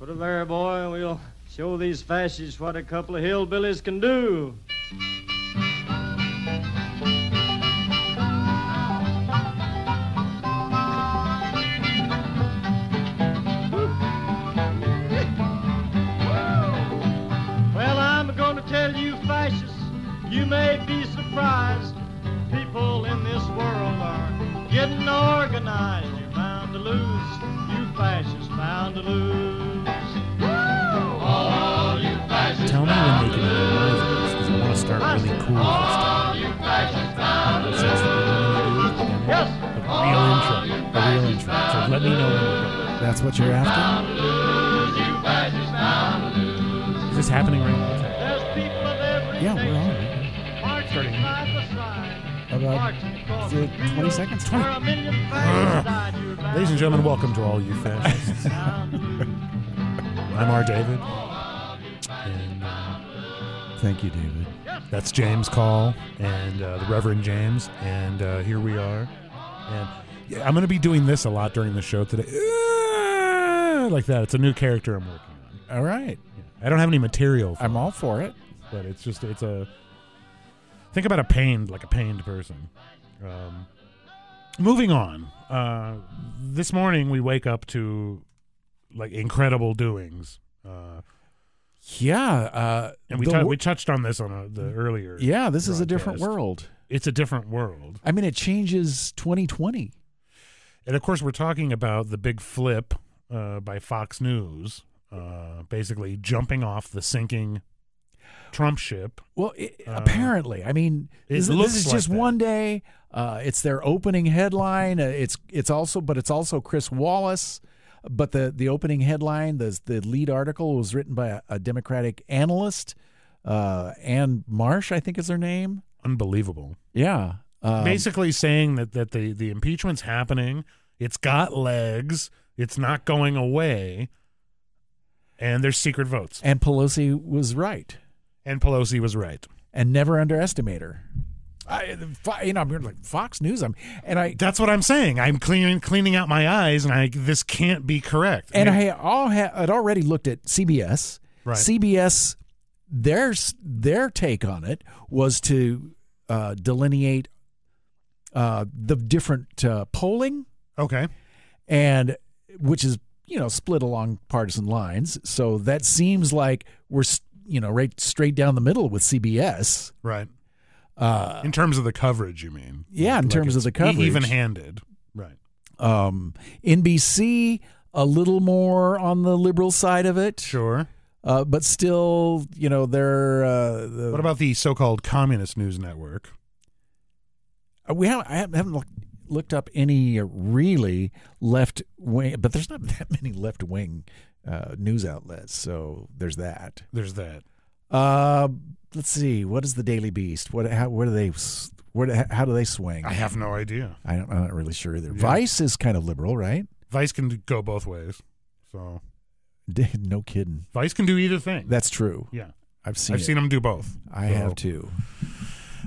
Put her there, boy, and we'll show these fascists what a couple of hillbillies can do. A real intro, a real intro. So let me know when we're going. That's what you're after? You fascists bound to lose. Is this happening right now? There's people of every Yeah, we're nation on. marching Starting. side. About is it 20 seconds? 20. Where a million fascists died, you're bound Ladies and gentlemen, welcome to all you fascists. bound to lose. I'm R. David. And uh, Thank you, David. That's James Call and uh, the Reverend James. And uh, here we are. And yeah, I'm going to be doing this a lot during the show today. Ah, Like that. It's a new character I'm working on. All right. I don't have any material for I'm it, all for it. but it's just, it's a. Think about a pained, like a pained person. Um, moving on. Uh, this morning we wake up to like incredible doings. Uh, Yeah. Uh, and we, the wor- we touched on this on a, the earlier. yeah, this is a different world. It's a different world. I mean, it changes 2020. And of course, we're talking about the big flip uh, by Fox News, uh, basically jumping off the sinking Trump ship. Well, i Uh, apparently, I mean, this, this is like just that. one day. Uh, it's their opening headline. Uh, it's it's also, but it's also Chris Wallace. But the the opening headline, the the lead article was written by a, a Democratic analyst, uh, Ann Marsh, I think is her name. Unbelievable. Yeah, um, basically saying that, that the, the impeachment's happening, it's got legs, it's not going away, and there's secret votes. and Pelosi was right, And Pelosi was right. and never underestimate her. I, you know, I'm like Fox News. I'm and I That's what I'm saying. I'm cleaning cleaning out my eyes, and I this can't be correct. And mean, I all ha- I'd already looked at CBS. Right. CBS, their their take on it was to uh, delineate uh, the different uh, polling, okay, and which is you know split along partisan lines. So that seems like we're you know right straight down the middle with CBS. right. Uh, In terms of the coverage, you mean? Yeah, in terms of the coverage. even handed. Right. um, NBC a little more on the liberal side of it, Sure. uh, but still, you know, they're uh, the, What about the so-called communist news network? Uh, we haven't I haven't looked, looked up any really left wing, but there's not that many left wing uh, news outlets. So there's that. There's that. Uh, let's see. What is the Daily Beast? What? How? Where do they? Where? do- How do they swing? I have no idea. I don't, I'm not really sure either. Yeah. Vice is kind of liberal, right? Vice can go both ways. So no kidding. Vice can do either thing. That's true. yeah. I've seen. I've it. seen them do both. I So- have too.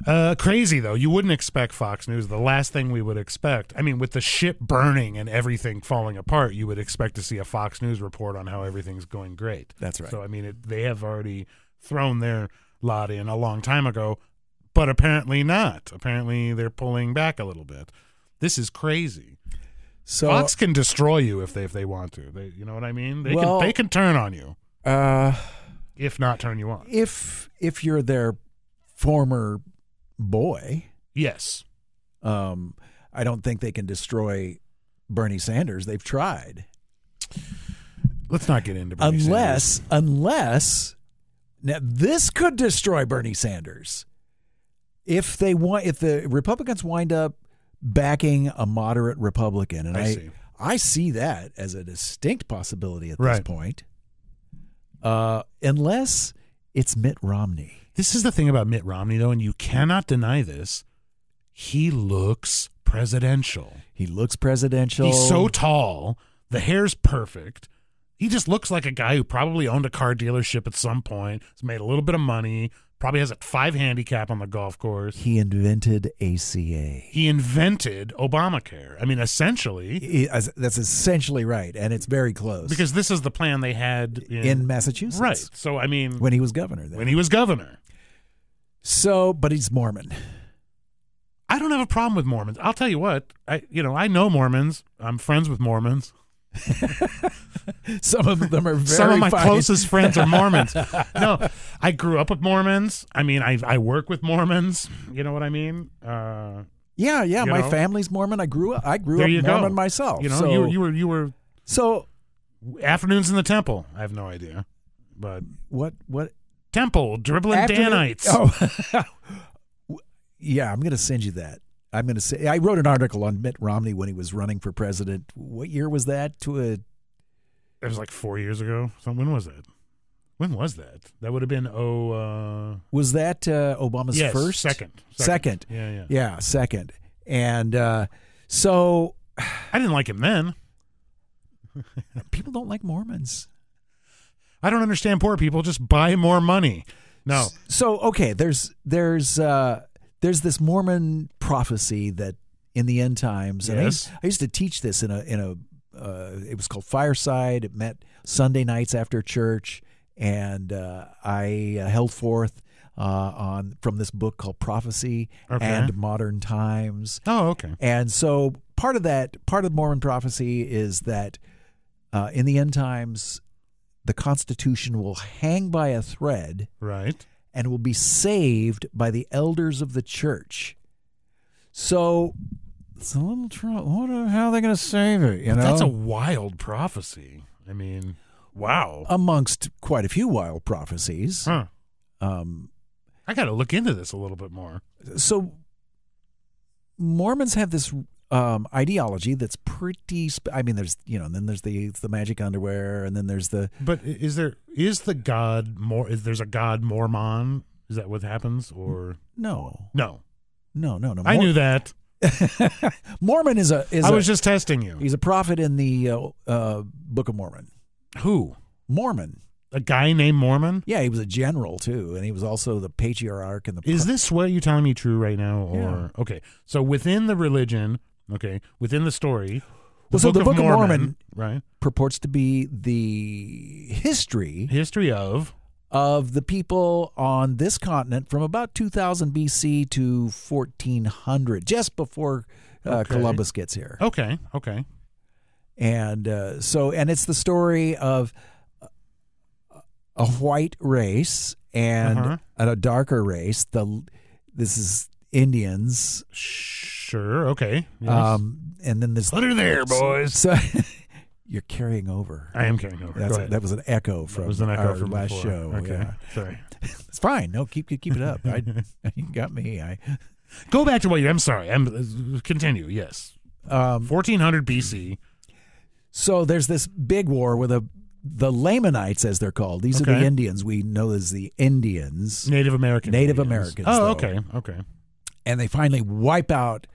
Uh, crazy though. You wouldn't expect Fox News. The last thing we would expect. I mean, with the ship burning and everything falling apart, you would expect to see a Fox News report on how everything's going great. That's right. So I mean, it, they have already thrown their lot in a long time ago, but apparently not. Apparently they're pulling back a little bit. This is crazy. So Fox can destroy you if they if they want to. They, you know what I mean? They Well- can they can turn on you, uh, if not turn you on. if if you're their former boy, Yes. um, I don't think they can destroy Bernie Sanders. They've tried. Let's not get into Bernie unless Sanders. unless now this could destroy Bernie Sanders if they want if the Republicans wind up backing a moderate Republican and I I see. I see that as a distinct possibility at this point uh unless it's Mitt Romney This is the thing about Mitt Romney, though, and you cannot deny this. He looks presidential. he looks presidential He's so tall. The hair's perfect. He just looks like a guy who probably owned a car dealership at some point, has made a little bit of money, Probably has a five handicap on the golf course. He invented ACA. He invented Obamacare. I mean, essentially, He- that's essentially right, and it's very close. because this is the plan they had in, in Massachusetts, right. So I mean, when he was governor there. when he was governor, so, but he's Mormon. I don't have a problem with Mormons. I'll tell you what. I you know I know Mormons. I'm friends with Mormons. Some of them are very Some of my fine. closest friends are Mormons. no, I grew up with Mormons. I mean, I I work with Mormons. You know what I mean? Uh, Yeah, yeah. My know? family's Mormon. I grew up. I grew there up Mormon go. myself. You know, so, you you were you were so afternoons in the temple. I have no idea, but what? What? temple dribbling Danites. Oh, yeah. I'm going to send you that. I'm going to say. I wrote an article on Mitt Romney when he was running for president. What year was that? To a It was like four years ago. So when was that? When was that? That would have been oh uh, was that uh, Obama's yes, first, second, Second. Yeah, yeah. Yeah, second. And uh, so I didn't like him then. people don't like Mormons. I don't understand poor people. Just buy more money. No, So okay, there's there's uh, there's this Mormon prophecy that in the end times, and I used, Yes. I used to teach this in a in a uh, it was called Fireside. It met Sunday nights after church, and uh, I uh, held forth uh, on from this book called Prophecy Okay. and Modern Times. oh okay. And so part of that, part of Mormon prophecy is that uh, in the end times, the Constitution will hang by a thread Right. And will be saved by the elders of the church. So it's a little trouble. What are, how are they going to save it? You know, That's a wild prophecy. I mean, wow. amongst quite a few wild prophecies. Huh. Um, I got to look into this a little bit more. so Mormons have this um, ideology that's pretty. Sp- I mean, there's you know, and then there's the the magic underwear, and then there's the But is there is the god more? Is there's a god Mormon? Is that what happens or no, no? no, no, no. I knew that. Mormon is a is I a, was just testing you. he's a prophet in the uh, uh, Book of Mormon. Who? Mormon. A guy named Mormon? Yeah, he was a general too, and he was also the patriarch and the. Is pro- this what you're telling me true right now? Or okay, so within the religion, okay, within the story, the Well, so Book, the Book of Mormon, Mormon- right? purports to be the history History of of the people on this continent from about 2000 BC to 1400, just before uh, Okay. Columbus gets here. okay, okay, And uh, so, and it's the story of a white race and Uh-huh. a darker race. The this is Indians, sure, okay. Yes. um, and then this. Put her there, boys. So you're carrying over. I am carrying over. That's Go a, ahead. that was an echo from that was an echo from last before. show. Okay, yeah. sorry. It's fine. No, keep keep it up. I, you got me. I Go back to what you. I'm sorry. I'm continue. Yes, um, 1400 BC. so there's this big war with a the Lamanites, as they're called. These are the Indians we know as the Indians, Native American. Native Indians. Americans, Oh, though. okay, okay. and they finally wipe out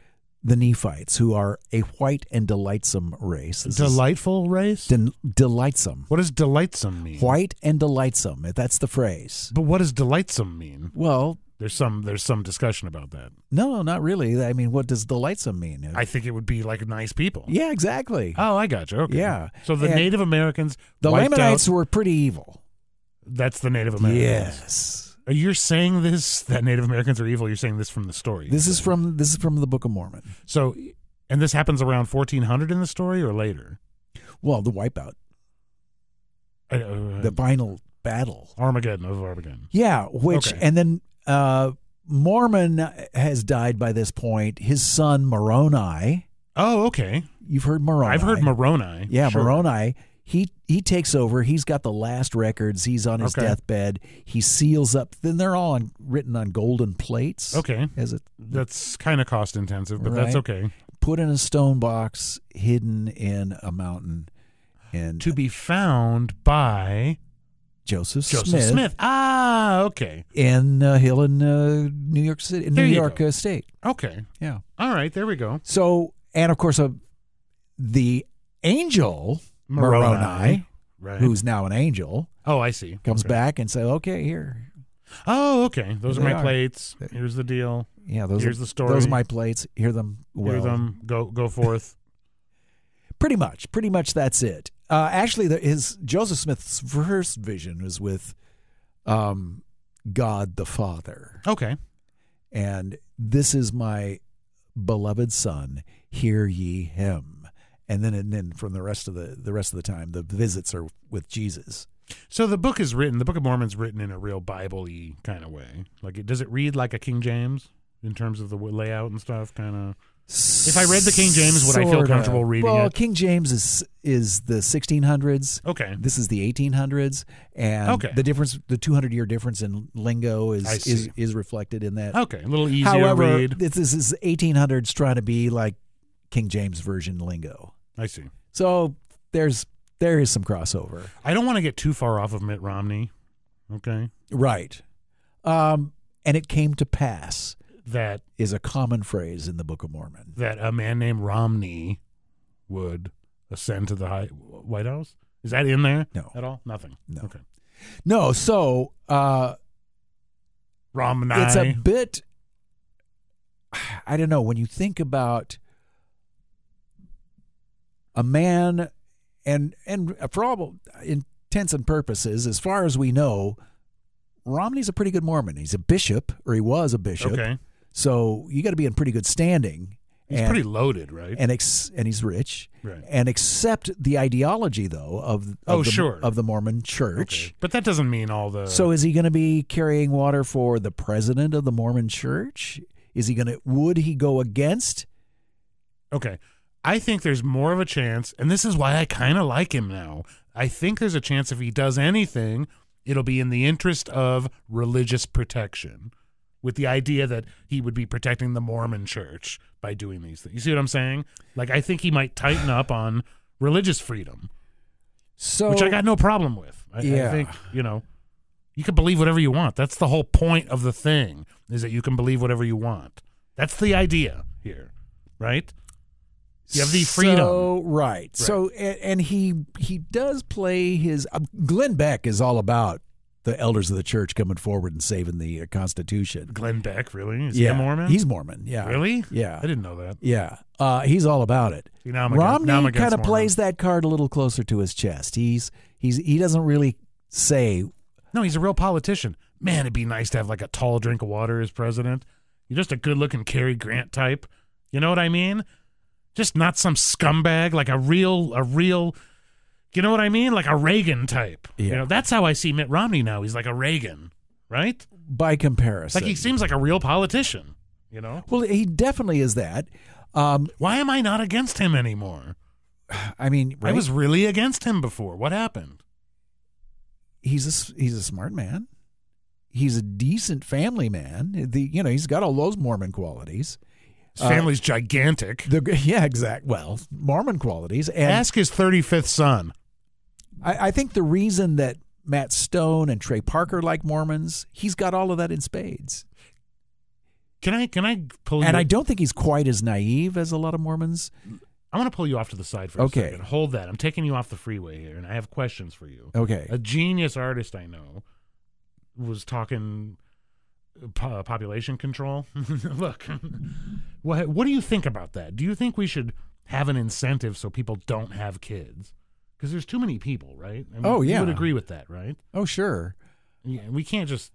the Nephites, who are a white and delightsome race. This Delightful race. den- delightsome, what does delightsome mean? white and delightsome. That's the phrase. But what does delightsome mean? Well, There's some there's some discussion about that. no, not really. I mean, what does delightsome mean? I think it would be like nice people. yeah, exactly. Oh, I got you. Okay. Yeah. So the And Native Americans, the Lamanites out- were pretty evil. That's the Native Americans. Yes. Are saying this that Native Americans are evil? You're saying this from the story. This is from this is from the Book of Mormon. so, and this happens around 1400 in the story or later. Well, the wipeout, Uh, the final battle. Armageddon of Armageddon. Yeah, which Okay. and then uh, Mormon has died by this point. His son Moroni. Oh, okay. You've heard Moroni. I've heard Moroni. Yeah, Sure. Moroni. He he takes over. He's got the last records. He's on his Okay. deathbed. He seals up. Then they're all on, written on golden plates. Okay. As a That's kind of cost intensive, but that's okay. put in a stone box, hidden in a mountain, and To be found by Joseph, Joseph Smith, Smith. Ah, okay. in a hill in uh, New York City, in New York go. uh, State. Okay. Yeah. All right. There we go. So, and of course, uh, the angel Moroni, Right. who's now an angel, oh, I see. comes Okay. back and says, "Okay, here." Oh, okay. Those are my are. plates. Here's the deal. Yeah, those Here's are the story. Those are my plates. Hear them. Well, Hear them. Go go forth. Pretty much. Pretty much. That's it. Uh, actually, the, his Joseph Smith's first vision was with um, God the Father, Okay. and this is my beloved Son. Hear ye him. And then, and then from the rest of the the rest of the time, the visits are with Jesus. So the book is written. The Book of Mormon's written in a real Bible-y kind of way. Like, it, does it read like a King James in terms of the layout and stuff? Kind of. If I read the King James, would I feel comfortable reading it? well, it? King James is is the 1600s. Okay. This is the 1800s, and Okay. the difference, the 200 year difference in lingo is is is reflected in that. Okay. A little easier However, to read. this this is 1800s trying to be like King James version lingo. I see. So there's there is some crossover, I don't want to get too far off of Mitt Romney. Okay. right? Um, and it came to pass That is a common phrase in the Book of Mormon. that a man named Romney would ascend to the high, White House. Is that in there? No. At all? Nothing. No. Okay. No, so uh, Romney. it's a bit i don't know when you think about a man and and for all intents and purposes as far as we know romney's a pretty good mormon he's a bishop or he was a bishop okay. so you got to be in pretty good standing He's and, pretty loaded, right? and ex, and he's rich Right. and accept the ideology though of, of Oh, the, sure. of the mormon church Okay. But that doesn't mean all the. so is he going to be carrying water for the president of the Mormon Church? Is he going to would he go against? Okay. I think there's more of a chance, and this is why I kind of like him now. I think there's a chance if he does anything, it'll be in the interest of religious protection, with the idea that he would be protecting the Mormon church by doing these things. You see what I'm saying? Like, I think he might tighten up on religious freedom, So which I got no problem with. I, I think, you know, you can believe whatever you want. That's the whole point of the thing, is that you can believe whatever you want. That's the idea here, right? You have the freedom. So, right. So and, and he he does play his uh, Glenn Beck is all about the elders of the church coming forward and saving the uh, Constitution. Glenn Beck, really? Is yeah, he a Mormon? He's Mormon. Yeah. really? Yeah. I didn't know that. Yeah. Uh, he's all about it. See, now I'm against- Romney now I'm kind of plays that card a little closer to his chest. He's he's he doesn't really say No, he's a real politician. Man, it'd be nice to have like a tall drink of water as president. You're just a good-looking Cary Grant type. You know what I mean? Just not some scumbag, like a real, a real. You know what I mean? Like a Reagan type. You know, that's how I see Mitt Romney now. He's like a Reagan, right? by comparison. like he seems like a real politician. You know, well, he definitely is that. Um, why am I not against him anymore? I mean, I was really against him before. What happened? he's a he's a smart man. He's a decent family man. The you know he's got all those Mormon qualities. His Uh, family's gigantic. The yeah, exact. Well, Mormon qualities, and Ask his 35th son. I, I think the reason that Matt Stone and Trey Parker like Mormons, he's got all of that in spades. Can I can I pull And you I don't think he's quite as naive as a lot of Mormons. I want to pull you off to the side for Okay. a second. Hold that. I'm taking you off the freeway here and I have questions for you. Okay. A genius artist I know was talking po- uh, population control. Look. what what do you think about that? Do you think we should have an incentive so people don't have kids? Because there's too many people, right? I mean, Oh, You yeah. would agree with that, right? Oh, sure. Yeah, we can't just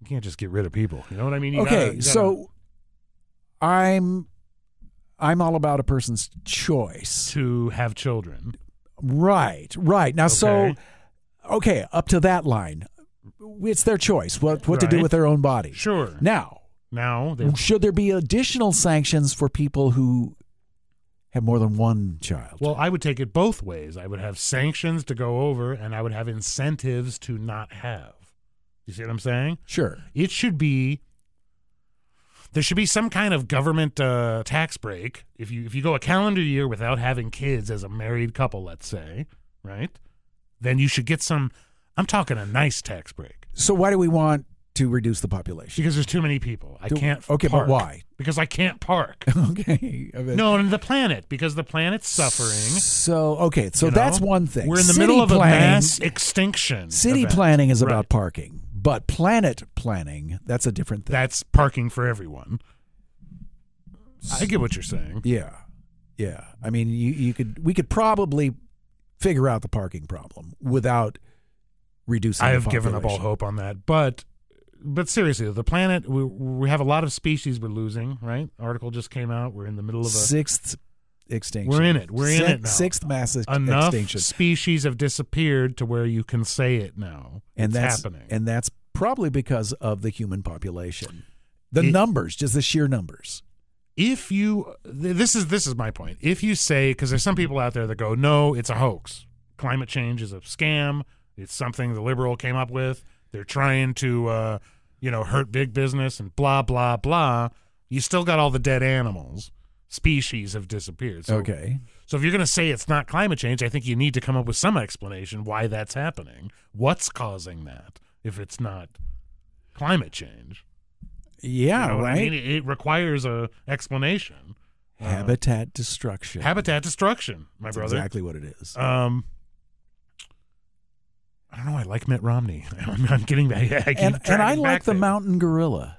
we can't just get rid of people. You know what I mean? You okay, gotta- you gotta- so I'm I'm all about a person's choice. to have children. Right, right. Now, so Okay. okay, up to that line, it's their choice what what to do with their own body. Sure. Now, Now should there be additional sanctions for people who have more than one child? Well, I would take it both ways. I would have sanctions to go over, and I would have incentives to not have. You see what I'm saying? sure. It should be. There should be some kind of government uh, tax break if you if you go a calendar year without having kids as a married couple, let's say, right? Then you should get some. I'm talking a nice tax break So why do we want to reduce the population? because there's too many people. I Do- can't. okay, but park. why? Because I can't park. okay. I mean- no, and the planet because the planet's suffering. So okay, so you know? that's one thing. We're in the City middle of planning, a mass extinction. City event. planning is about Right. parking, But planet planning, that's a different thing. That's parking for everyone. I get what you're saying. Yeah, yeah. I mean, you you could we could probably figure out the parking problem without reducing. I have given up all hope on that, but but seriously, the planet we we have a lot of species we're losing. Right? Article just came out. We're in the middle of a Sixth extinction. We're in it. We're in it now. Sixth mass ex- enough extinction, species have disappeared to where you can say it now. and it's that's happening. and that's probably because of the human population. The It- numbers, just the sheer numbers. if you this is this is my point if you say because there's some people out there that go no it's a hoax climate change is a scam it's something the liberal came up with they're trying to uh you know hurt big business and blah blah blah you still got all the dead animals species have disappeared so, okay. so if you're going to say it's not climate change i think you need to come up with some explanation why that's happening what's causing that if it's not climate change Yeah, you know right. I mean? It, it requires a explanation Habitat destruction. habitat destruction, my That's brother. exactly what it is. Um, I don't know. I like Mitt Romney. I'm, I'm getting back. I and and I like the there. mountain gorilla.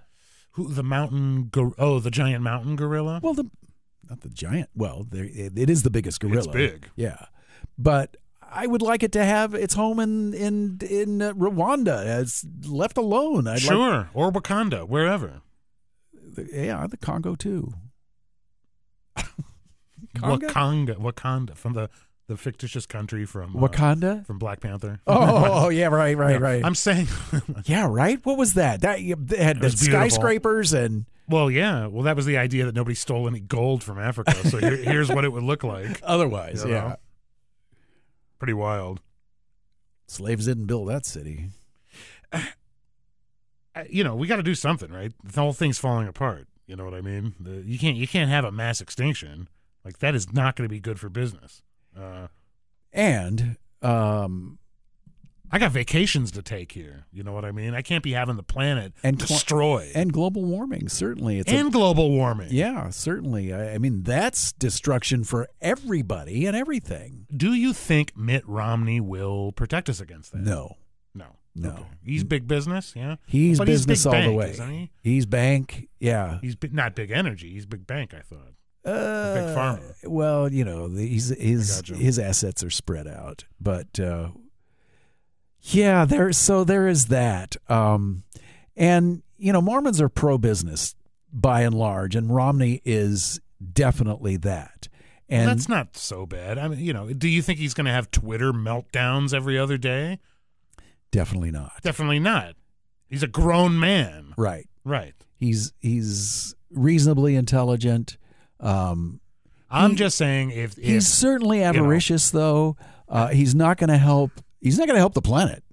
Who the mountain? Gor- oh, the giant mountain gorilla. Well, the not the giant. Well, it, it is the biggest gorilla. It's big. Yeah, but I would like it to have its home in in in uh, Rwanda as left alone. I'd like sure, or Wakanda, wherever. the, yeah, the Congo too. Congo? Wakanda, Wakanda, from the the fictitious country from uh, Wakanda. from Black Panther. Oh, oh, yeah, right, right, Yeah, right. I'm saying, yeah, right. What was that? That they had skyscrapers and well, yeah. Well, that was the idea that nobody stole any gold from Africa. So here, here's what it would look like. otherwise, You yeah. Pretty wild. Slaves didn't build that city. uh, you know, we got to do something, right? The whole thing's falling apart. You know what I mean? The, you can't you can't have a mass extinction like that. Is not going to be good for business. Uh, And um, I got vacations to take here. You know what I mean? I can't be having the planet And destroyed and global warming certainly it's a and global warming. Yeah, certainly. I, I mean, that's destruction for everybody and everything. Do you think Mitt Romney will protect us against that? No, no, No. Okay. He's big business. Yeah, he's But business big all bank, the way. Isn't he? He's bank. Yeah. He's not big energy. He's big bank. I thought. Uh, big pharma. Well, you know, the, he's, his his assets are spread out, but uh, yeah, there. So there is that. Um, and you know, Mormons are pro business by and large, and Romney is definitely that. Well, And that's not so bad. I mean, you know, do you think he's going to have Twitter meltdowns every other day? definitely not Definitely not. He's a grown man. right. Right. He's he's reasonably intelligent. Um, I'm He- just saying if, if he's certainly know. avaricious, though. Uh, he's not going to help. He's not going to help the planet.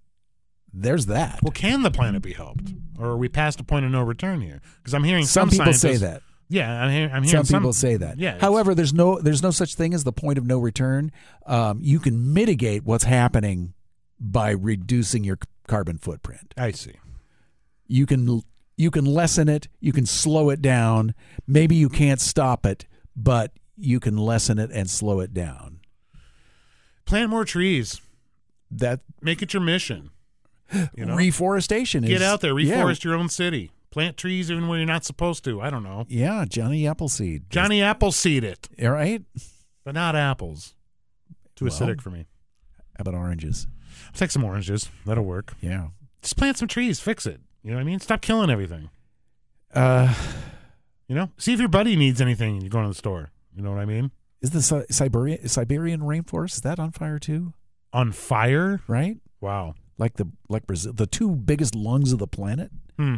There's that. well, can the planet be helped, or are we past a point of no return here? Because I'm hearing some some, people say that. Yeah, I'm, hearing, I'm Some hearing people say that. Yeah. However, there's no there's no such thing as the point of no return. Um, you can mitigate what's happening by reducing your carbon footprint. I see. You can you can lessen it. You can slow it down. Maybe you can't stop it, but you can lessen it and slow it down. Plant more trees. That Make it your mission. You know, reforestation is get out there, yeah, reforest your own city. Plant trees even when you're not supposed to. I don't know. Yeah, Johnny Appleseed. Johnny Appleseed it, All right. but not apples. Too Well. acidic for me. How about oranges? I'll take some oranges. That'll work. Yeah. Just plant some trees. Fix it. You know what I mean? Stop killing everything. Uh, You know? See if your buddy needs anything You're going to the store. You know what I mean? is the Si- Siberian Siberian rainforest is that on fire too? On fire? Right? Wow. Like the like Brazil, the two biggest lungs of the planet. Hmm.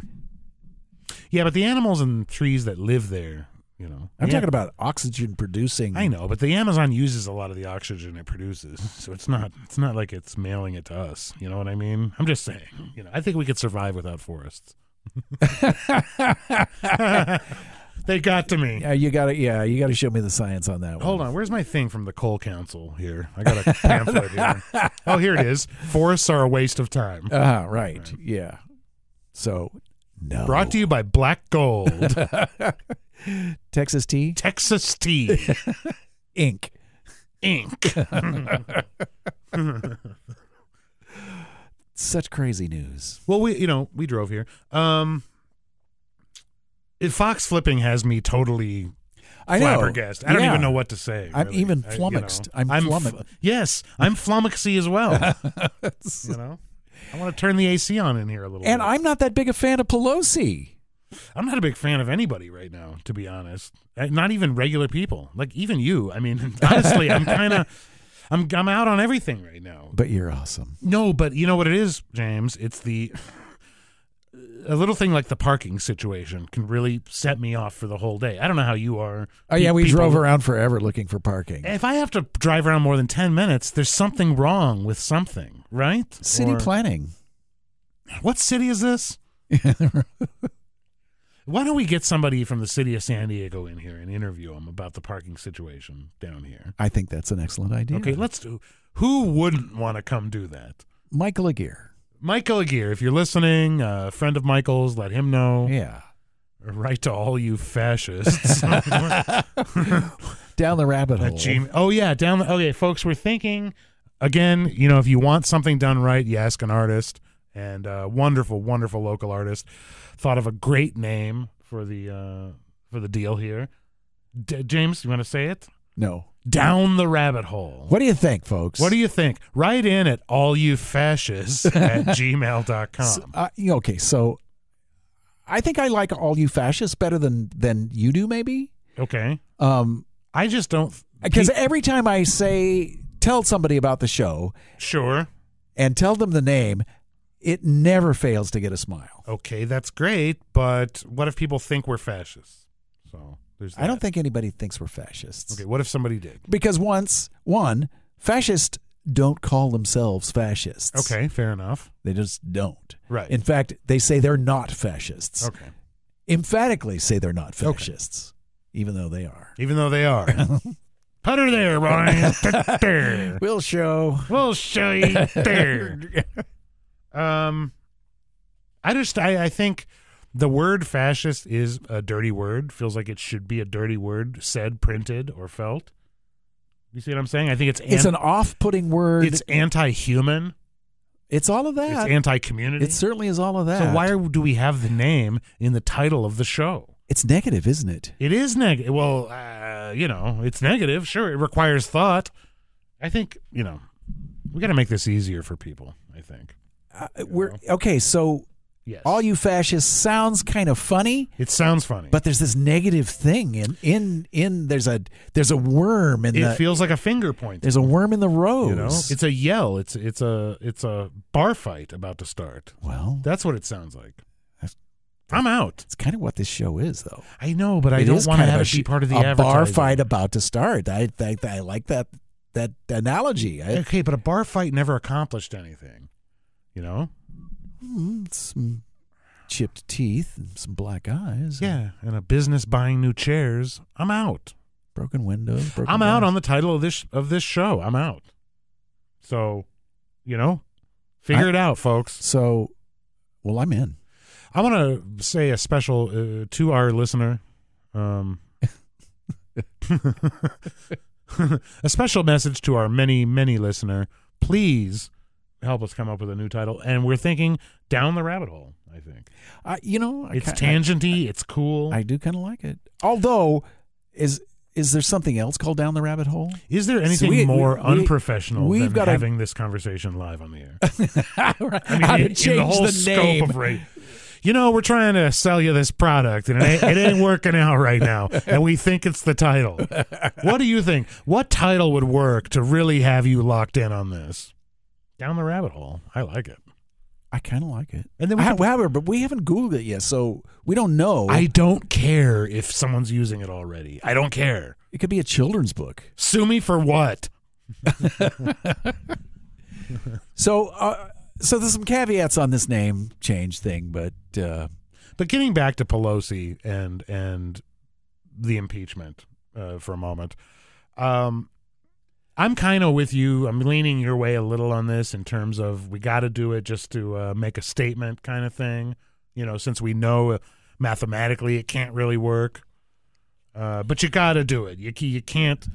Yeah, but the animals and trees that live there, you know. I'm Yeah, talking about oxygen producing. I know, but the Amazon uses a lot of the oxygen it produces, so it's not it's not like it's mailing it to us. You know what I mean? I'm just saying. You know, I think we could survive without forests. they got to me. Yeah, you got to yeah, you got to show me the science on that one. Hold on, where's my thing from the Coal Council here? I got a pamphlet here. Oh, here it is. Forests are a waste of time. Uh, right. Yeah. So no. Brought to you by Black Gold, Texas tea, Texas Tea Inc. Inc. Such crazy news. Well, we you know we drove here. Um, Fox flipping has me totally I know. flabbergasted. I don't Yeah. even know what to say. I'm really. even I- you flummoxed. know. I'm f- flummoxed. yes, I'm flummoxy as well. you know, I want to turn the AC on in here a little. Bit. And bit. I'm not that big a fan of Pelosi. I'm not a big fan of anybody right now, to be honest. Uh, Not even regular people, like even you. I mean, honestly, I'm kind of, I'm I'm out on everything right now. But you're awesome. No, but you know what it is, James? It's the a little thing like the parking situation can really set me off for the whole day. I don't know how you are. Oh yeah, we people- drove around forever looking for parking. If I have to drive around more than ten minutes, there's something wrong with something, right? City Or- planning. What city is this? Why don't we get somebody from the city of San Diego in here and interview them about the parking situation down here? I think that's an excellent idea. Okay, let's do. Who wouldn't want to come do that? Michael Aguirre. Michael Aguirre, if you're listening, a friend of Michael's, let him know. Yeah. Right to all you fascists. Down the rabbit hole. Gmail- oh yeah, down. The, okay, folks, we're thinking again. You know, if you want something done right, you ask an artist, and uh, wonderful, wonderful local artist thought of a great name for the uh, for the deal here. D- James, you want to say it? No. Down the rabbit hole. What do you think, folks? What do you think? Write in at all you fascists at gmail.com. S- uh, okay, so I think I like all you fascists better than than you do, maybe. Okay. Um, I just don't. because every time I say tell somebody about the show sure. and tell them the name, it never fails to get a smile. Okay, that's great, but what if people think we're fascists? So there's. I don't that. think anybody thinks we're fascists. Okay, what if somebody did? Because once one fascists don't call themselves fascists. Okay, fair enough. They just don't. Right. In fact, they say they're not fascists. Okay, Emphatically say they're not Okay. fascists, even though they are. even though they are. Put her there, Ryan. there. We'll show. We'll show you there. Um, I just I, I think the word fascist is a dirty word. Feels like it should be a dirty word said, printed, or felt. You see what I'm saying? I think it's It's an, an off-putting word. it's anti-human. It's all of that. It's anti-community. It certainly is all of that. so why are, do we have the name in the title of the show? It's negative, isn't it? It is negative. Well, uh, you know, it's negative. Sure, it requires thought. I think you know we got to make this easier for people. I think. Uh, we're okay. So Yes. all you fascists sounds kind of funny, It sounds funny, but there's this negative thing in in in there's a there's a worm in it the feels like a finger point. there's a worm in the rose. You know, it's a yell. It's it's a it's a bar fight about to start. well, That's what it sounds like. I'm out. it's kind of what this show is, though. I know, but I It don't want to have a it be part of the a bar fight about to start. I I, I like that that analogy. I, Okay, but a bar fight never accomplished anything. You know? Mm, some chipped teeth and some black eyes. Yeah, and a business buying new chairs. I'm out. broken windows. Broken I'm out glass. on the title of this of this show. I'm out. So, you know, figure I- it out, folks. So, well, I'm in. I want to say a special uh, to our listener, um, a special message to our many many listener. Please help us come up with a new title, and we're thinking down the rabbit hole. I think I, you know, I it's tangenty. it's cool. I, I do kind of like it. Although, is is there something else called down the rabbit hole? Is there anything we- more we- unprofessional we've than gotta- having this conversation live on the air? I mean, How to in the change whole the scope name. of rate. You know, we're trying to sell you this product, and it ain't, it ain't working out right now, and we think it's the title. What do you think? What title would work to really have you locked in on this? Down the rabbit hole. I like it. I kind of like it. And then we I- can- however, but we haven't Googled it yet, so we don't know. I don't care if someone's using it already. I don't care. it could be a children's book. Sue me for what? So, uh, so there's some caveats on this name change thing, but uh, But getting back to Pelosi and and the impeachment uh, for a moment, um, I'm kind of with you. I'm leaning your way a little on this in terms of we got to do it just to uh, make a statement, kind of thing. You know, since we know uh, mathematically it can't really work, uh, but you got to do it. You you can't.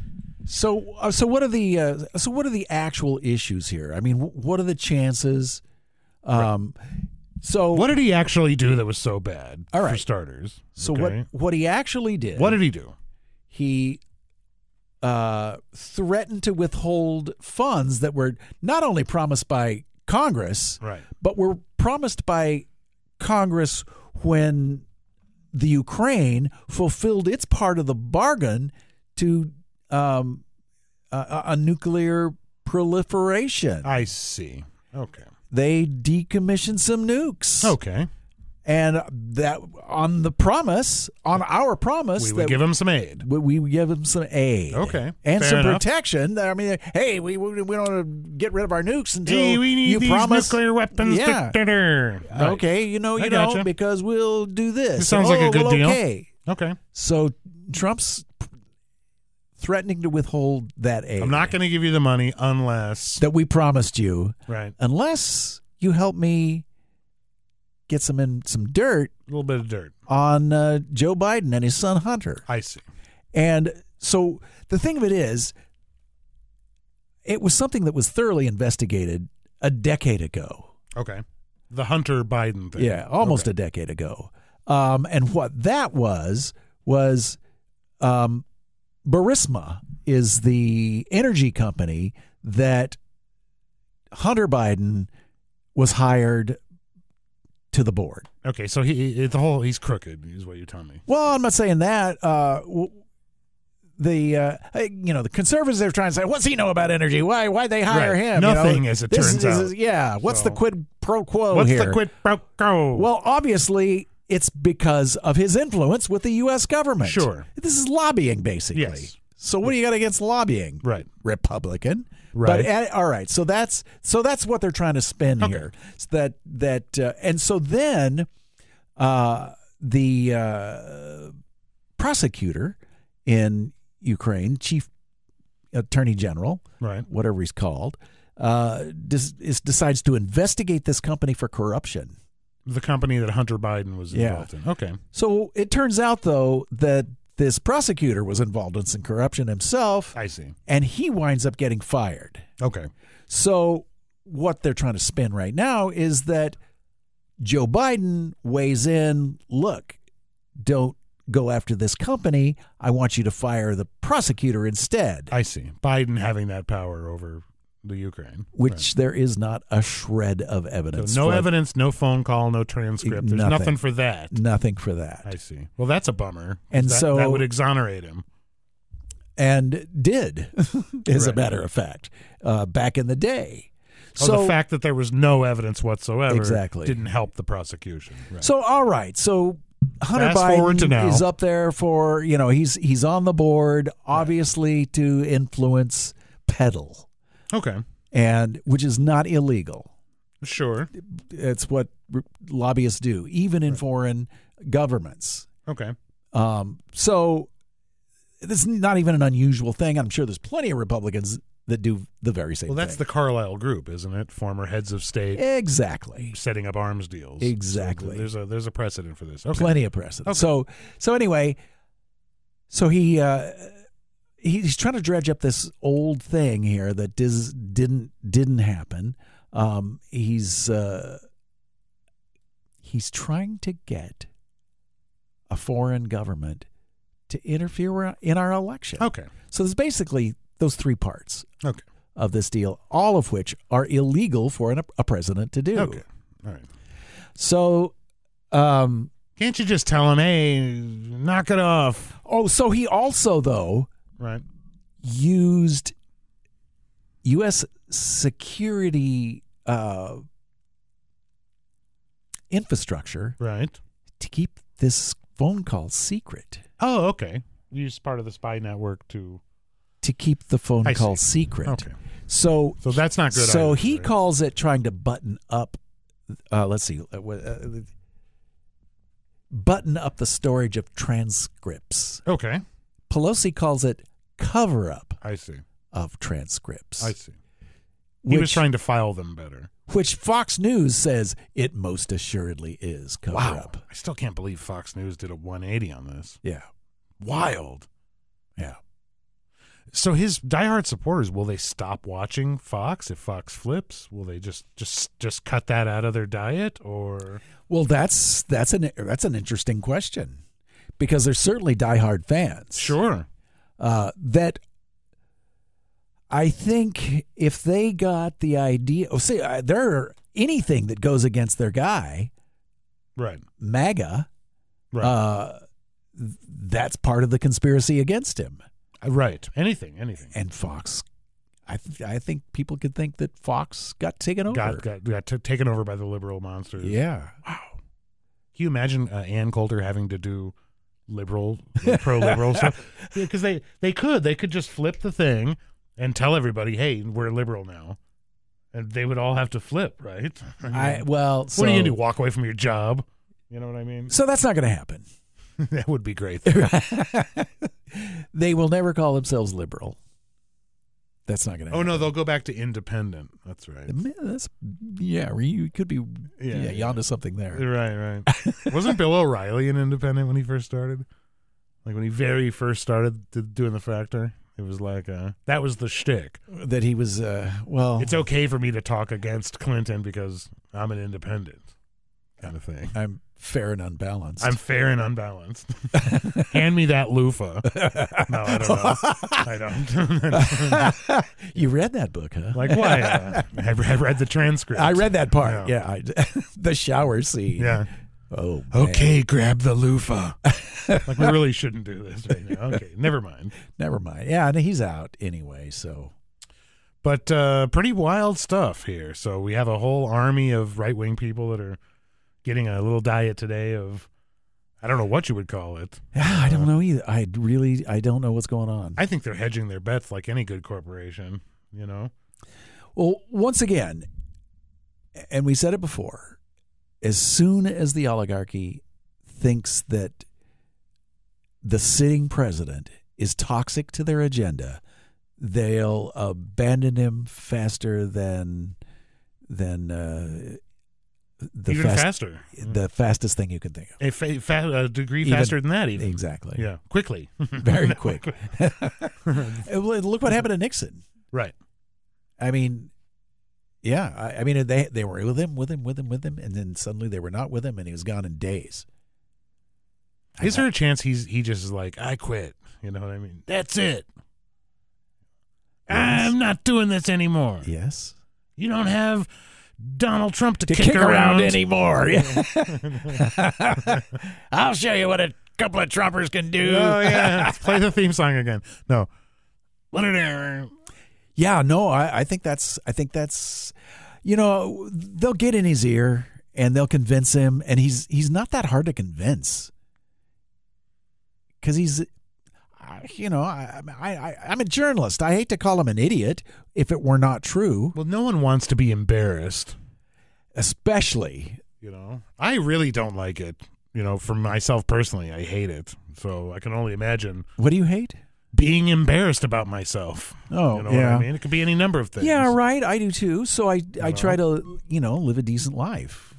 So, uh, so what are the uh, so what are the actual issues here? I mean, wh- what are the chances Um, so What did he actually do that was so bad? All right, For starters. so Okay. what what he actually did? What did he do? he uh, threatened to withhold funds that were not only promised by Congress, Right. but were promised by Congress when the Ukraine fulfilled its part of the bargain to um, a, a nuclear proliferation. I see. Okay. they decommissioned some nukes. Okay. And that on the promise, on our promise, We that would give him some aid. we, we give them some aid. Okay, And fair some enough. protection. I mean, hey, we, we, we don't want to get rid of our nukes until Hey, we need you these promise. nuclear weapons. Yeah. to- Right. Okay, you know, I you know, gotcha. because we'll do this. This sounds like a Oh, good well, deal. Okay. Okay. So Trump's threatening to withhold that aid I'm not going to give you the money unless. that we promised you Right. unless you help me get some in some dirt A little bit of dirt. on uh, Joe Biden and his son Hunter. I see. And so the thing of it is, it was something that was thoroughly investigated a decade ago. Okay. The Hunter Biden thing. Yeah, almost Okay. a decade ago. Um, and what that was was um, Burisma is the energy company that Hunter Biden was hired to the board. Okay. So he, he- the whole, he's crooked, is what you're telling me. Well, I'm not saying that. Uh, the uh, you know the conservatives they're trying to say, what's he know about energy? Why why they hire Right. him? You know, Nothing, as it this turns is- out. yeah. What's the quid pro quo What's here? the quid pro quo? Well, obviously, it's because of his influence with the U.S. government. Sure. This is lobbying, basically. Yes. So what do you got against lobbying? Right. Republican. Right. But uh, all right. So that's so that's what they're trying to spin Okay. here. So that that uh, and so then uh, the uh, prosecutor in Ukraine, chief attorney general, Right. whatever he's called, uh, dis- is, decides to investigate this company for corruption. The company that Hunter Biden was Yeah. involved in. Okay. So it turns out, though, that this prosecutor was involved in some corruption himself, I see. and he winds up getting fired. Okay. So what they're trying to spin right now is that Joe Biden weighs in. Look, don't go after this company. I want you to fire the prosecutor instead. I see. Biden having that power over the Ukraine. which there is not a shred of evidence. So no for. evidence, no phone call, no transcript. There's Nothing. nothing, for that. Nothing for that. I see. Well, that's a bummer. And that, so- that would exonerate him. and did, as a matter of fact, uh, back in the day. Oh, so the fact that there was no evidence whatsoever Exactly. didn't help the prosecution. Right. So all right, so Hunter Fast Biden now. is up there for you know he's he's on the board obviously to influence peddle okay, and which is not illegal. sure. It's what lobbyists do, even in foreign governments. Okay, Um, so this is not even an unusual thing. I'm sure there's plenty of Republicans that do the very same well, that's the thing. Carlyle Group, isn't it? Former heads of state exactly. setting up arms deals. Exactly. So there's a there's a precedent for this. Okay. plenty of precedent. Okay. So so anyway, so he uh, he's trying to dredge up this old thing here that dis, didn't didn't happen. Um, he's uh, he's trying to get a foreign government to interfere in our election. Okay. So there's basically those three parts Okay. of this deal, all of which are illegal for an, a president to do. Okay. All right. So. Um, Can't you just tell him, hey, knock it off? Oh, so he also though Right. used U.S. security uh, infrastructure Right. to keep this phone call secret. Oh, okay. Use part of the spy network to. To keep the phone I call see. secret. Okay. So, So that's not good. so either, he right? calls it trying to button up. Uh, let's see, uh, uh, button up the storage of transcripts. Okay. Pelosi calls it cover up I see. of transcripts. I see. He was trying to file them better. which Fox News says it most assuredly is cover up. I still can't believe Fox News did a 180 on this. Yeah, Wild. yeah. So his diehard supporters will they stop watching Fox if Fox flips? Will they just just just cut that out of their diet or Well, that's that's an that's an interesting question because there's certainly diehard fans. sure? Uh, that I think if they got the idea, oh, see, uh, there anything that goes against their guy, Right. MAGA, Right. uh, that's part of the conspiracy against him. Uh, right. Anything, anything. And Fox, I th- I think people could think that Fox got taken over. Got got got t- taken over by the liberal monsters. yeah, Wow. Can you imagine uh, Ann Coulter having to do liberal, pro liberal stuff? Because they they could they could just flip the thing and tell everybody, hey, we're liberal now, and they would all have to flip, right? I well, so, what are you gonna do? Walk away from your job? You know what I mean? So that's not going to happen. that would be great. they will never call themselves liberal. That's not going to. oh no, they'll go back to independent. That's right. That's yeah. You could be yeah, Yeah, you onto something there. Right, right. Wasn't Bill O'Reilly an independent when he first started? Like when he very first started doing the factor, it was like uh, that was the shtick. That he was uh, well. It's okay for me to talk against Clinton because I'm an independent, kind of thing. I'm fair and unbalanced. I'm fair and unbalanced. Hand me that loofah. No, I don't know. I don't. you read that book, huh? like why? Uh, I I read the transcript. I read that part. Yeah. Yeah, I, the shower scene. Yeah. Oh. man. Okay, grab the loofah. like we really shouldn't do this right now. Okay, never mind. Never mind. Yeah, and he's out anyway. So But uh, pretty wild stuff here. So we have a whole army of right wing people that are getting a little diet today of I don't know what you would call it. yeah, I don't know either. I really I don't know what's going on. I think they're hedging their bets like any good corporation. You know, Well, once again, and we said it before, as soon as the oligarchy thinks that the sitting president is toxic to their agenda, they'll abandon him faster than than uh, the even fast- faster, the fastest thing you can think of. a, fa- fa- a degree Even- faster than that. Even Exactly. yeah, quickly, Very quick. Look what happened to Nixon. right? I mean, yeah, I, I mean they they were with him, with him, with him, with him, and then suddenly they were not with him, and he was gone in days. Is there a chance he's he just is like I quit? You know what I mean? That's it. Yes. I'm not doing this anymore. Yes. You don't have Donald Trump to, To kick, around, anymore. Yeah. I'll show you what a couple of Trumpers can do. Oh yeah, Let's play the theme song again. No, let it air. Yeah, no, I, I think that's I think that's you know, they'll get in his ear and they'll convince him and he's he's not that hard to convince. Cuz he's I- you know, I, I, I, I'm a journalist. I hate to call him an idiot if it were not true, Well, no one wants to be embarrassed. especially. You know, I really don't like it. You know, for myself personally, I hate it. So I can only imagine What do you hate? being embarrassed about myself. Oh, you know yeah. what I mean? It could be any number of things. Yeah, right. I do too. So I, I know? try to, you know, live a decent life.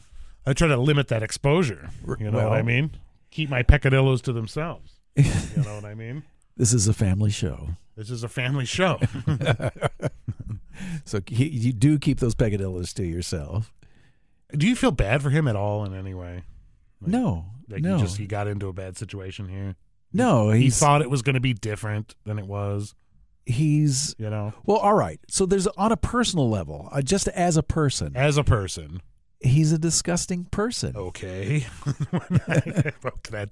I try to limit that exposure. You know what I mean? Keep my peccadillos to themselves. You know what I mean? This is a family show. This is a family show. So you do keep those peccadillos to yourself. Do you feel bad for him at all in any way? Like- no, Like no, he just he got into a bad situation here. no. He thought it was going to be different than it was. he's You know, well. All right. So there's on a personal level, uh, just as a person, as a person. he's a disgusting person. Okay. that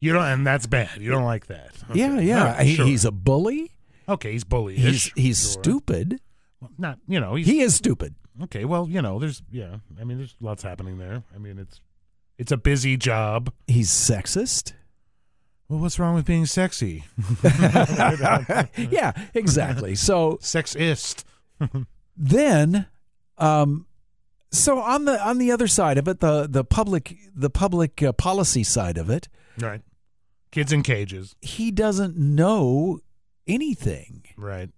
you don't, and that's bad. You don't like that. Okay. yeah, yeah. Right, sure. He's a bully. okay. He's bully. He's he's Sure. stupid. Not you know. He's He is stupid. okay. Well, you know. There's yeah. I mean, there's lots happening there. I mean, it's it's a busy job. He's sexist. Well, what's wrong with being sexy? yeah, exactly. So Sexist. then um so on the on the other side of it the the public the public uh, policy side of it Right. Kids in cages. he doesn't know anything Right.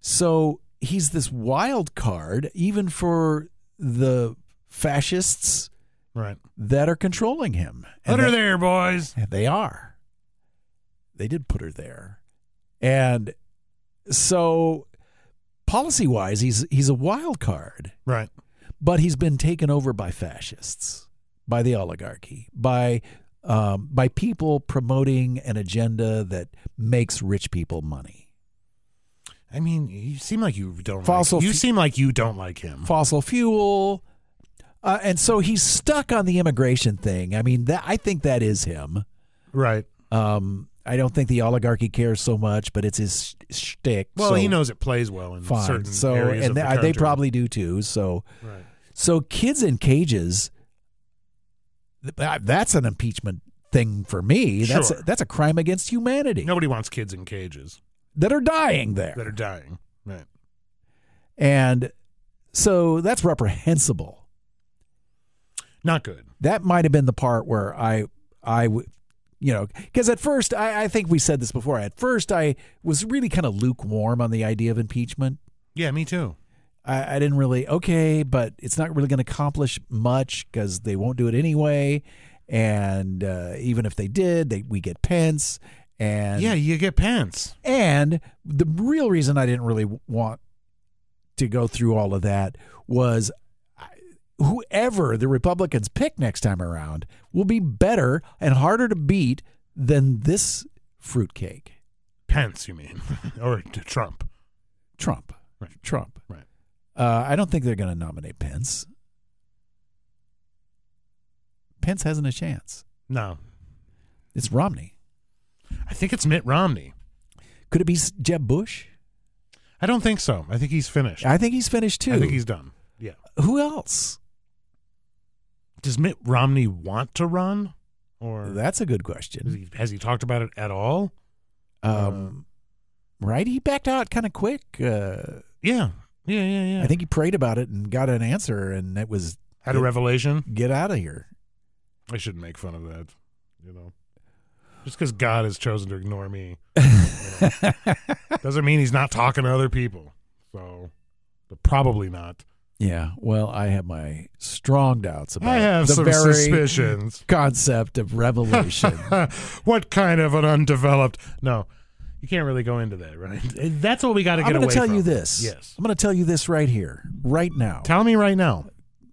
so he's this wild card even for the fascists Right. that are controlling him Put And her that- there, boys. they are they did put her there and so policy wise, he's he's a wild card, Right. but he's been taken over by fascists, by the oligarchy, by um, by people promoting an agenda that makes rich people money. I mean, you seem like you don't. Fossil like, you fu- seem like you don't like him. Fossil fuel, uh, and so he's stuck on the immigration thing. I mean, that I think that is him. Right. Um, I don't think the oligarchy cares so much, but it's his sh- shtick. Well, so he knows it plays well in fine. certain So, areas and of the they, they probably do too. So, Right. so kids in cages. Th- that- That's an impeachment thing for me. That's Sure. a, that's a crime against humanity Nobody wants kids in cages that are dying there, that are dying. Right. and so that's reprehensible. Not good. that might have been the part where I I would you know because at first I, I think we said this before at first I was really kind of lukewarm on the idea of impeachment Yeah, me too. I, I didn't really okay but it's not really going to accomplish much because they won't do it anyway and uh, even if they did they we get Pence and yeah, you get pants. and the real reason I didn't really want to go through all of that was whoever the Republicans pick next time around will be better and harder to beat than this fruitcake. Pence, you mean, or Trump? Trump. Right. Trump. Right. Uh, I don't think they're going to nominate Pence. Pence hasn't a chance. No, It's Romney. I think it's Mitt Romney. Could it be Jeb Bush? I don't think so. I think he's finished. I think he's finished too. I think he's done. Yeah. Who else? Does Mitt Romney want to run, or That's a good has question. he, has he talked about it at all? Um, right? He backed out kind of quick. Uh, Yeah. Yeah. Yeah. Yeah. I think he prayed about it and got an answer, and it was had a revelation. get out of here. I shouldn't make fun of that. You know, just because God has chosen to ignore me you know, doesn't mean He's not talking to other people. So, but probably not. Yeah. Well, I have my strong doubts about I have the some very suspicions. concept of revelation. what kind of an undeveloped? No, you can't really go into that, right? That's what we got to get I'm going away to tell from. you this. Yes. I'm going to tell you this right here, right now. Tell me right now.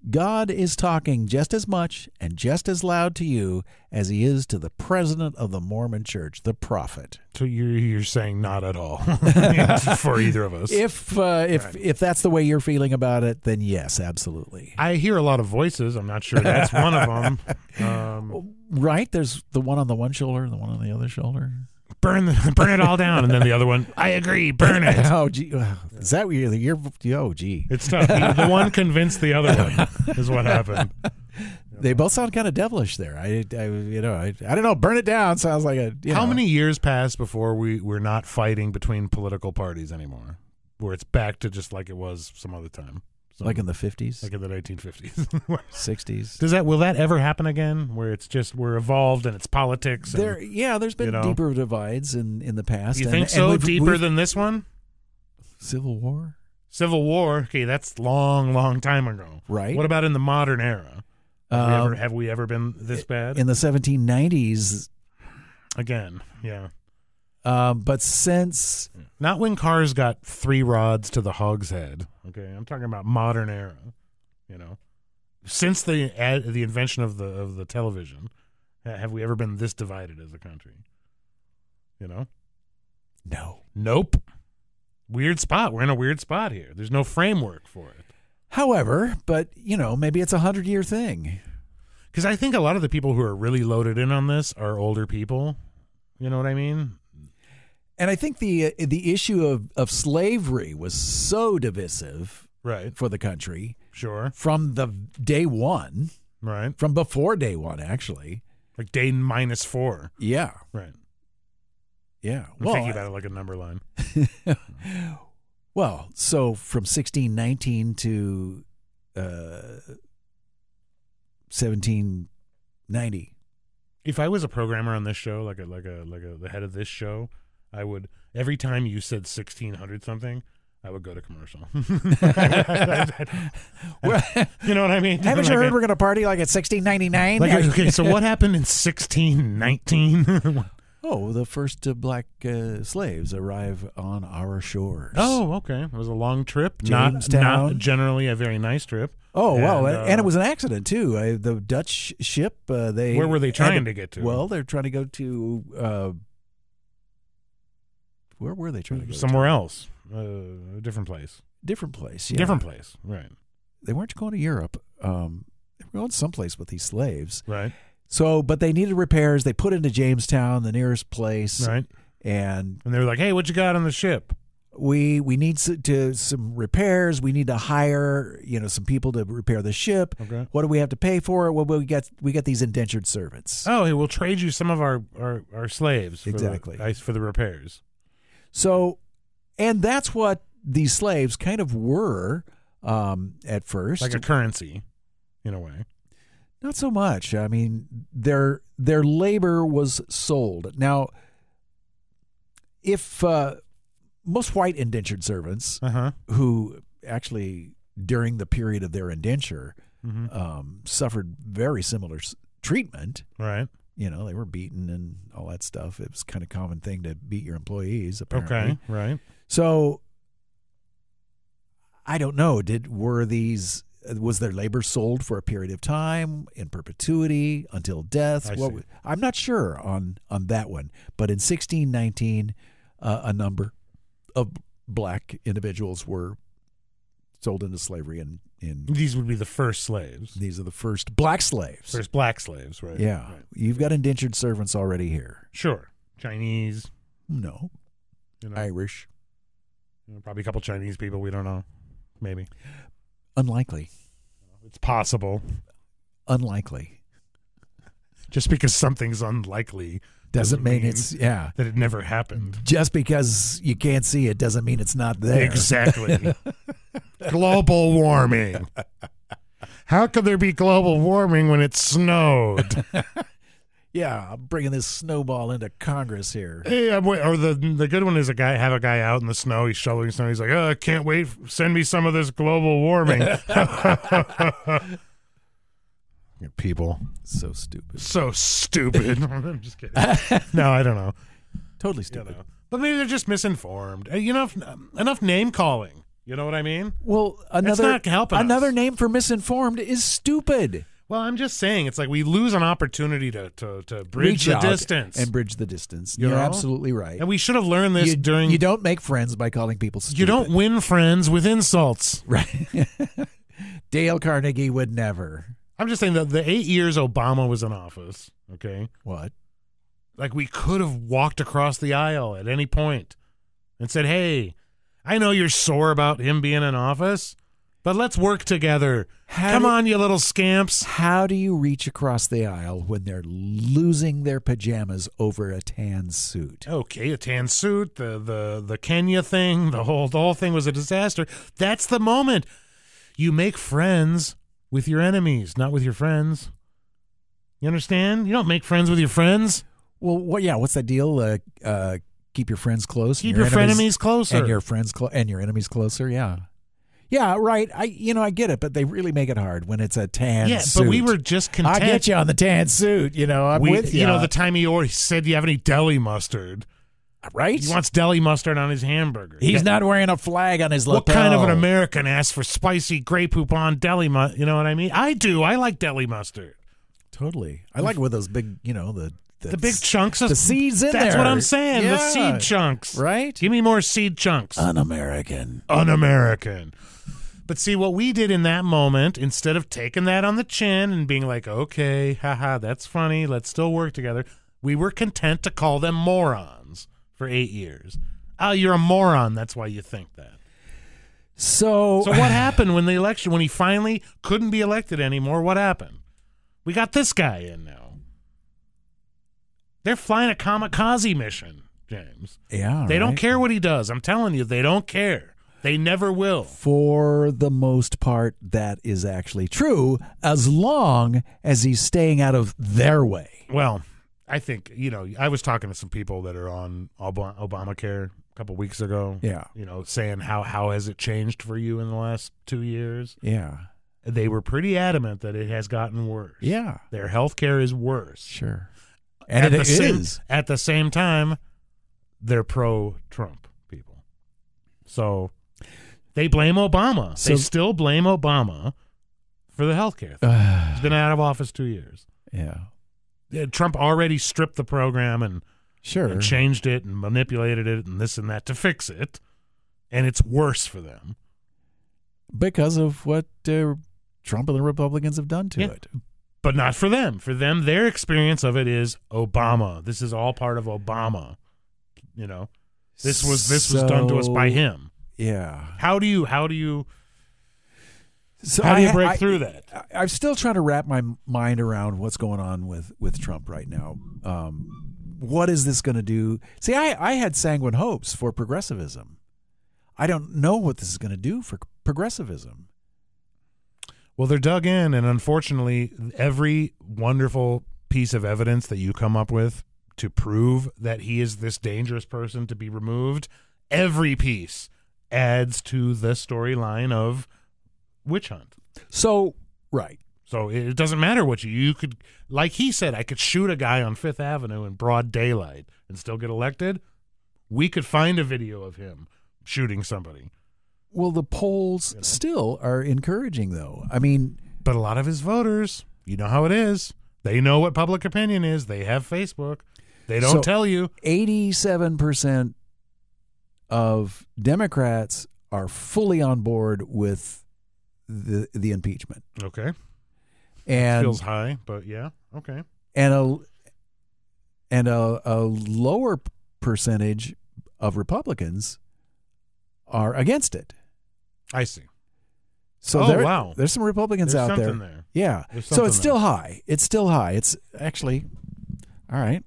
God is talking just as much and just as loud to you as he is to the president of the Mormon church, the prophet. So you're you're saying not at all for either of us. If uh, if Right. if that's the way you're feeling about it, then yes, absolutely. I hear a lot of voices. I'm not sure that's one of them. Um, Right? There's the one on the one shoulder and the one on the other shoulder. Burn the, burn it all down, and then the other one. I agree. Burn it. Oh, gee, uh, is that what you're? you're oh, gee. It's tough. The, the one convinced the other one. Is what happened. They both sound kind of devilish there. I, I you know, I, I don't know. Burn it down sounds like a. You How know. many years pass before we we're not fighting between political parties anymore? Where it's back to just like it was some other time, Some- Like in the fifties, like in the 1950s. sixties. Does that will that ever happen again? Where it's just we're evolved and it's politics. and- There, yeah. There's been you know. deeper divides in in the past. you and- think so? we've- Deeper we've- than this one? Civil War, Civil War. Okay, that's long, long time ago. right? What about in the modern era? Have, we, Um, ever, have we ever been this bad? in the 1790s, Again, yeah. Um, but since Not when cars got three rods to the hog's head. Okay, I'm talking about modern era. You know, since the ad, the invention of the of the television, ha- have we ever been this divided as a country? You know, no. nope. Weird spot. We're in a weird spot here. There's no framework for it. However, but you know, maybe it's a hundred year thing. Because I think a lot of the people who are really loaded in on this are older people. You know what I mean? And I think the the issue of, of slavery was so divisive Right. for the country Sure. from the day one, Right. from before day one, actually. Like day minus four. Yeah, Right. yeah. I'm thinking about it like a number line. well, so from sixteen nineteen to uh, seventeen ninety. if I was a programmer on this show, like a like a like a the head of this show, I would every time you said sixteen hundred something, I would go to commercial. you know what I mean? Haven't you heard we're going to party like at sixteen ninety nine? okay, so what happened in sixteen nineteen? Oh, the first uh, black uh, slaves arrive on our shores. Oh, okay. It was a long trip. Not, Jamestown. not generally a very nice trip. Oh well, And, and, uh, it was an accident too. Uh, the Dutch ship. Uh, they Where were they had trying to get to? Well, they're trying to go to. Where were they trying to go? Somewhere else. Uh, a different place. to? Different place. Yeah. Different place. Right. They weren't going to Europe. Um, they were going someplace with these slaves. Right. So, but they needed repairs. They put into Jamestown, the nearest place, Right. and And they were like, "Hey, what you got on the ship?" we we need s- to some repairs. We need to hire you know some people to repair the ship. Okay. What do we have to pay for it? Well, we got we got these indentured servants. Oh, hey, we'll trade you some of our our, our slaves. For Exactly. The, for the repairs. So, and that's what these slaves kind of were um, at first. Like a currency, in a way. Not so much. I mean, their their labor was sold. Now, if uh, most white indentured servants Uh huh. who actually during the period of their indenture hmm um, suffered very similar s- treatment. Right. You know, they were beaten and all that stuff. It was kind of common thing to beat your employees. Apparently, Okay. Right. So I don't know. Did were these was their labor sold for a period of time in perpetuity until death? I What see. I'm not sure on on that one. But in 1619, uh, a number of black individuals were sold into slavery, and in, These would be the first slaves. these are the first black slaves. First black slaves, right? yeah, Right. you've got indentured servants already here. Sure. Chinese. No, You know, Irish, you know, probably a couple Chinese people. We don't know. Maybe unlikely, it's possible. unlikely. Just because something's unlikely Doesn't mean, mean it's yeah. that it never happened. just because you can't see it doesn't mean it's not there. Exactly. global warming. How could there be global warming when it snowed? Yeah, I'm bringing this snowball into Congress here. hey, I'm wait, or the the good one is a guy have a guy out in the snow. He's shoveling snow. He's like, "Oh, I can't wait. Send me some of this global warming." People, So stupid. so stupid. I'm just kidding. No, I don't know. Totally You stupid. know. But maybe they're just misinformed. Uh, You know, enough name calling. You know what I mean? Well, another not helping us. another name for misinformed is stupid. Well, I'm just saying, it's like we lose an opportunity to to, to bridge Reach the out distance, and bridge the distance. You You're know? absolutely right. And we should have learned this you, during. you don't make friends by calling people stupid. you don't win friends with insults. right. Dale Carnegie would never. I'm just saying that the eight years Obama was in office, okay, What? like we could have walked across the aisle at any point and said, "Hey, I know you're sore about him being in office, but let's work together. How Come do- on, you little scamps." How do you reach across the aisle when they're losing their pajamas over a tan suit? Okay, a tan suit, the the the Kenya thing, the whole the whole thing was a disaster. That's the moment you make friends with your enemies, not with your friends. You understand? You don't make friends with your friends. Well, what? Yeah, what's that deal? Uh, uh, keep your friends close. and Keep your enemies- frenemies closer. and your friends clo- and your enemies closer. Yeah, yeah, right. I, you know, I get it, but they really make it hard when it's a tan. yeah, suit. but we were just content. I get you on the tan suit. You know, I'm We- with you. you know, the time he said, "Do you have any deli mustard?" Right. He wants deli mustard on his hamburger. He's Yeah. not wearing a flag on his What kind of an American asks for spicy Grey Poupon deli mustard? You know what I mean? I do. I like deli mustard. Totally. I like with those big, you know, the the, big chunks of the seeds in That's there. That's what I'm saying. The seed chunks. right? Give me more seed chunks. Un-American. Un-American. But see what we did in that moment, instead of taking that on the chin and being like, "Okay, haha, that's funny. Let's still work together," we were content to call them morons for eight years. Oh, you're a moron. That's why you think that. So, So what happened when the election? When he finally couldn't be elected anymore? What happened? We got this guy in now. They're flying a kamikaze mission, James. yeah, They don't care what he does. I'm telling you, they don't care. They never will. For the most part, that is actually true, as long as he's staying out of their way. Well, I think you know. I was talking to some people that are on Ob- Obamacare a couple weeks ago. Yeah. You know, saying how how has it changed for you in the last two years? Yeah. They were pretty adamant that it has gotten worse. Yeah. Their health care is worse. Sure. And at it the same, is. At the same time, they're pro-Trump people. So they blame Obama. So- they still blame Obama for the health care. thing. Uh, He's been out of office two years. Yeah, Trump already stripped the program and, sure. and changed it and manipulated it and this and that to fix it, and it's worse for them. because of what uh, Trump and the Republicans have done to Yeah. it. But not for them. For them, their experience of it is Obama. This is all part of Obama. You know, this was this was done to us by him. Yeah. How do you how do you So how do you I- break I- through that? I- I'm still trying to wrap my mind around what's going on with with Trump right now. Um, what is this going to do? See, I I had sanguine hopes for progressivism. I don't know what this is going to do for progressivism. Well, they're dug in, and unfortunately, every wonderful piece of evidence that you come up with to prove that he is this dangerous person to be removed, every piece adds to the storyline of witch hunt. So right, So it doesn't matter what you you could like he said I could shoot a guy on 5th Avenue in broad daylight and still get elected. We could find a video of him shooting somebody. Well, the polls still are encouraging, though. I mean, But a lot of his voters, you know how it is. They know what public opinion is. They have Facebook. They don't So- tell you. 87% of Democrats are fully on board with the the impeachment. Okay. And Feels high, but yeah. Okay. and a and a, a lower percentage of Republicans are against it. I see. So Oh, there, wow. there's some Republicans There's out there. there. Yeah. So it's still high. It's still high. It's actually all right.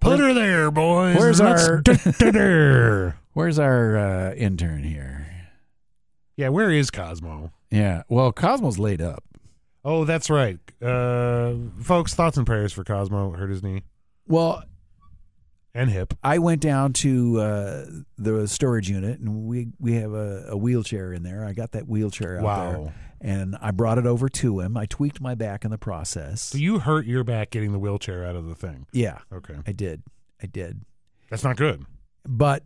Put her there, boys. where's Let's our- Where's our uh, intern here? Yeah, where is Cosmo? Yeah. Well, Cosmo's laid up. Oh, that's right. Uh, folks, thoughts and prayers for Cosmo. Hurt his knee Well, and hip. I went down to uh, the storage unit, and we we have a, a wheelchair in there. I got that wheelchair out Wow. there, and I brought it over to him. I tweaked my back in the process. So you hurt your back getting the wheelchair out of the thing. yeah, Okay. I did. I did. That's not good. But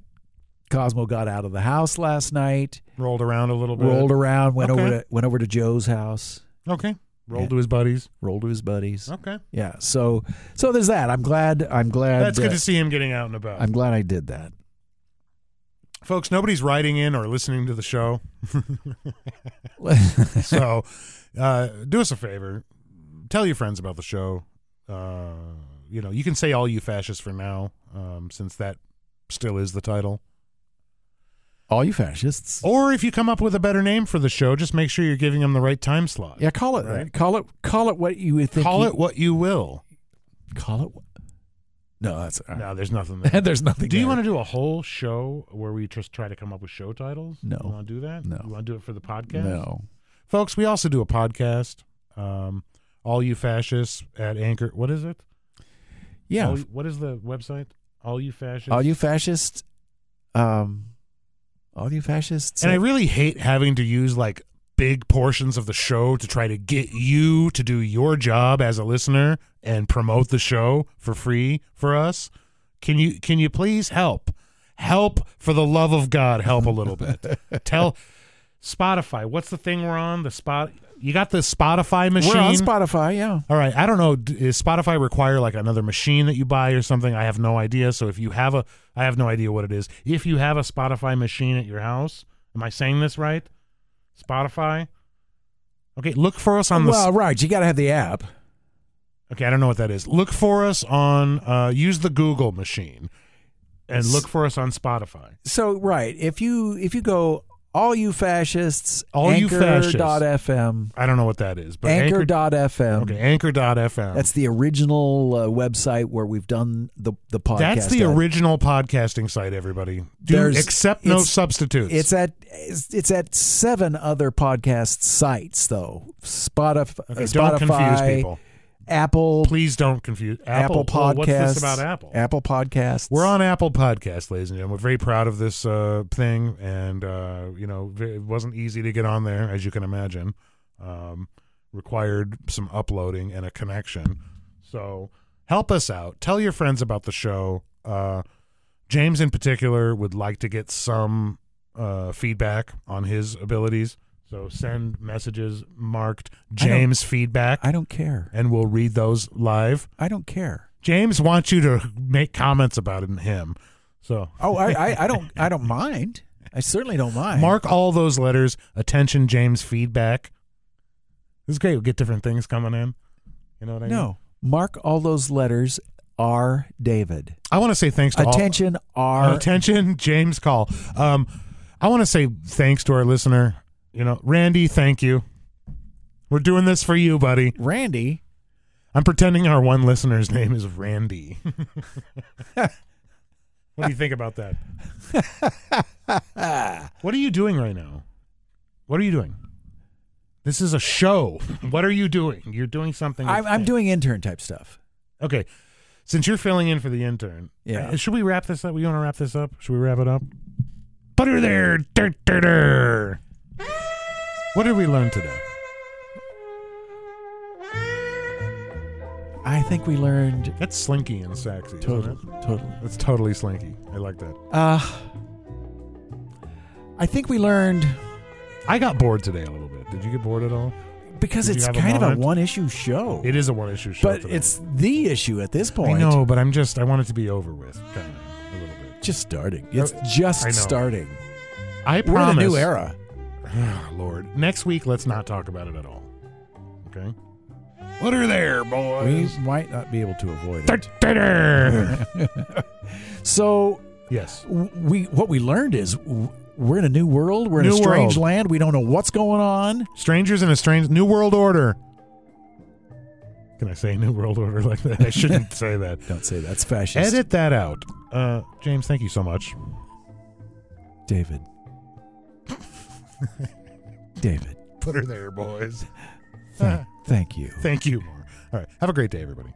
Cosmo got out of the house last night, Rolled around a little bit. rolled around, went over to went over to Joe's house, Okay. Rolled Yeah. to his buddies. rolled to his buddies. Okay. Yeah. So so there's that. I'm glad. I'm glad. That's good to see him getting out and about. I'm glad I did that. Folks, nobody's writing in or listening to the show. so uh, do us a favor. Tell your friends about the show. Uh, you know, you can say all you fascists for now, um, since that still is the title. All you fascists. Or if you come up with a better name for the show, just make sure you're giving them the right time slot. Yeah, call it Right. Call it call it what you would think. Call it what you will. Call it. what- No, that's No, there's nothing there. there's nothing. Do you there. want to do a whole show where we just try to come up with show titles? No. You want to do that? No. You want to do it for the podcast? No. Folks, we also do a podcast. Um, all you fascists at Anchor. What is it? Yeah. All, what is the website? All you fascists. all you fascists. Um. All you fascists. and I really hate having to use like big portions of the show to try to get you to do your job as a listener and promote the show for free for us. Can you can you please help? Help for the love of God, help a little bit. Tell Spotify, what's the thing we're on? The spot you got the Spotify machine? We're on Spotify. Yeah. All right, I don't know. Is Spotify require like another machine that you buy or something? I have no idea. So if you have a, I have no idea what it is. If you have a Spotify machine at your house, am I saying this right? Spotify. Okay, look for us on the. well, right. You got to have the app. okay, I don't know what that is. Look for us on. Uh, use the Google machine, and look for us on Spotify. So right, if you if you go all you fascists, All you fascists. I don't know what that is, but Anchor. Anchor. Okay, Anchor.fm. That's the original uh, website where we've done the the podcast. That's the at. original podcasting site. Everybody, Do, There's- accept no it's- substitutes. It's at it's, it's at seven other podcast sites though. Spotify, Okay, don't confuse Spotify, people. Apple, Please don't confuse Apple, Apple. oh, Podcasts. what's this about Apple? Apple Podcasts. We're on Apple Podcasts, ladies and gentlemen. We're very proud of this uh, thing, and uh, you know, it wasn't easy to get on there, as you can imagine. Um, required some uploading and a connection. So help us out. Tell your friends about the show. Uh, James, in particular, would like to get some uh, feedback on his abilities. So send messages marked James feedback, I don't care. and we'll read those live. I don't care. James wants you to make comments about it and him. So Oh, I, I, I don't I don't mind. I certainly don't mind. mark all those letters. Attention, James feedback. This is great. We'll get different things coming in. You know what I mean? No. Mark all those letters R David. I want to say thanks to all. Attention R Attention, James Call. Um, I want to say thanks to our listener. You know, Randy, thank you. We're doing this for you, buddy. Randy. I'm pretending our one listener's name is Randy. what do you think about that? what are you doing right now? What are you doing? This is a show. What are you doing? You're doing something. I'm, I'm doing intern type stuff. Okay. Since you're filling in for the intern, Yeah. uh, should we wrap this up? We want to wrap this up? Should we wrap it up? Butter there. Dur, dur, dur. What did we learn today? I think we learned That's slinky and sexy. totally, Isn't it? totally. That's totally slinky. I like that. Uh, I think we learned I got bored today a little bit. Did you get bored at all? because Did you it's have a kind of a moment? one issue show. It is a one issue show. but today. it's the issue at this point. I know, but I'm just I want it to be over with, kind of a little bit. Just starting. It's I just know. starting. I We're in a new era. Oh, Lord, next week let's not talk about it at all. Okay. What are there, boys? We might not be able to avoid it. dur, dur. So yes. we what we learned is we're in a new world. We're in New a strange world. land. We don't know what's going on. Strangers in a strange new world order. Can I say new world order like that? I shouldn't say that. Don't say that's fascist. Edit that out. Uh, James, thank you so much. David. David. Put her there, boys. Thank, thank you. Thank you. More. All right. Have a great day, everybody.